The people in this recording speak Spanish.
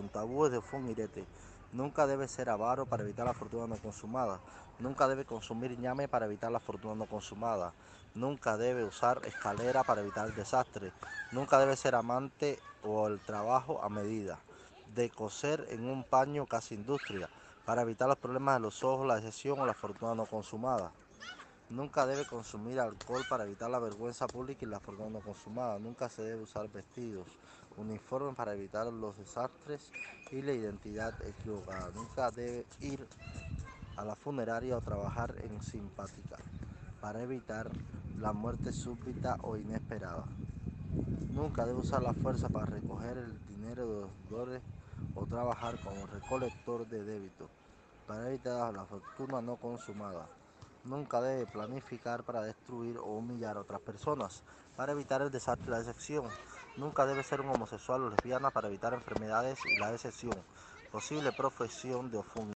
Tabúes de Ofun Irete. Nunca debe ser avaro para evitar la fortuna no consumada. Nunca debe consumir ñame para evitar la fortuna no consumada. Nunca debe usar escalera para evitar el desastre. Nunca debe ser amante o el trabajo a medida. De coser en un paño casi industria para evitar los problemas de los ojos, la decepción o la fortuna no consumada. Nunca debe consumir alcohol para evitar la vergüenza pública y la fortuna no consumada. Nunca se debe usar vestidos, uniformes para evitar los desastres y la identidad equivocada. Nunca debe ir a la funeraria o trabajar en simpática para evitar la muerte súbita o inesperada. Nunca debe usar la fuerza para recoger el dinero de los deudores o trabajar como recolector de débito para evitar la fortuna no consumada. Nunca debe planificar para destruir o humillar a otras personas, para evitar el desastre y la decepción. Nunca debe ser un homosexual o lesbiana para evitar enfermedades y la decepción. Posible profesión de